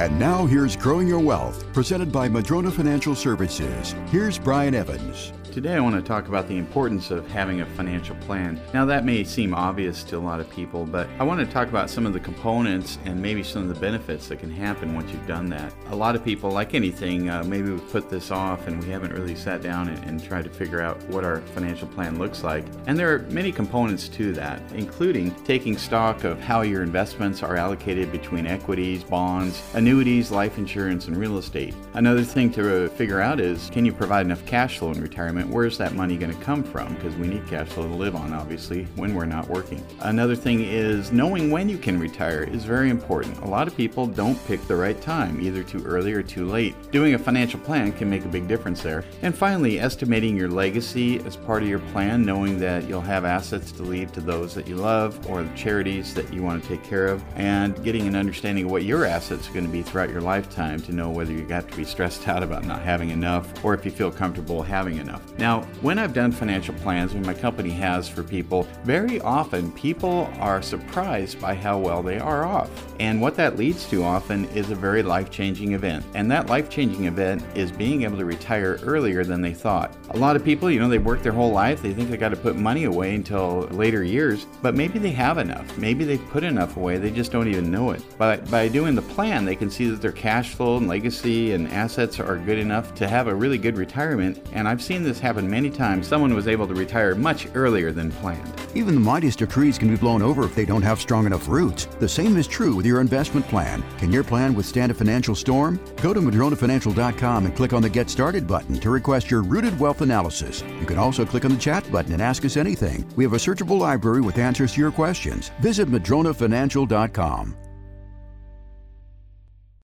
And now here's Growing Your Wealth, presented by Madrona Financial Services. Here's Brian Evans. Today, I want to talk about the importance of having a financial plan. Now, that may seem obvious to a lot of people, but I want to talk about some of the components and maybe some of the benefits that can happen once you've done that. A lot of people, like anything, uh, maybe we've put this off and we haven't really sat down and, and tried to figure out what our financial plan looks like. And there are many components to that, including taking stock of how your investments are allocated between equities, bonds, annuities, life insurance, and real estate. Another thing to uh, figure out is can you provide enough cash flow in retirement? retirement, where's that money going to come from? Because we need cash flow to live on, obviously, when we're not working. Another thing is knowing when you can retire is very important. A lot of people don't pick the right time, either too early or too late. Doing a financial plan can make a big difference there. And finally, estimating your legacy as part of your plan, knowing that you'll have assets to leave to those that you love or the charities that you want to take care of, and getting an understanding of what your assets are going to be throughout your lifetime to know whether you got to be stressed out about not having enough or if you feel comfortable having enough. Now, when I've done financial plans, and my company has for people, very often people are surprised by how well they are off. And what that leads to often is a very life changing event. And that life changing event is being able to retire earlier than they thought. A lot of people, you know, they work their whole life, they think they got to put money away until later years, but maybe they have enough. Maybe they've put enough away, they just don't even know it. But by doing the plan, they can see that their cash flow and legacy and assets are good enough to have a really good retirement. And I've seen this happen many times. Someone was able to retire much earlier than planned. Even the mightiest of trees can be blown over if they don't have strong enough roots. The same is true with your investment plan. Can your plan withstand a financial storm? Go to madronafinancial.com and click on the Get Started button to request your rooted wealth analysis. You can also click on the chat button and ask us anything. We have a searchable library with answers to your questions. Visit madronafinancial.com.